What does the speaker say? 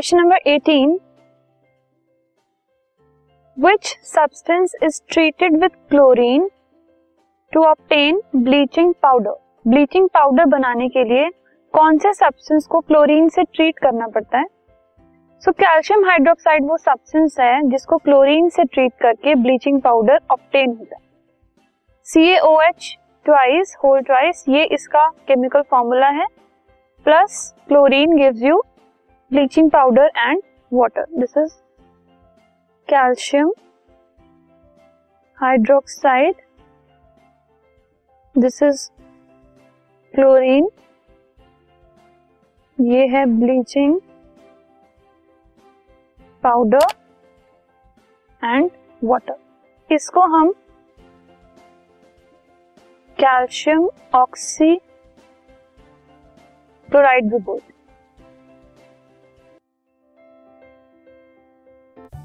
Question number 18 which substance is treated with chlorine to obtain bleaching powder? Bleaching powder बनाने के लिए कौन से सब्सटेंस को क्लोरीन से ट्रीट करना पड़ता है? सो कैल्शियम हाइड्रोक्साइड वो सब्सटेंस है जिसको क्लोरीन से ट्रीट करके ब्लीचिंग पाउडर ऑप्टेन होता है। C A O H twice whole twice ये इसका केमिकल फॉर्मूला है। Plus chlorine gives you bleaching powder and water this is calcium hydroxide this is chlorine ये है ब्लीचिंग पाउडर एंड वाटर इसको हम calcium oxy chloride भी बोलते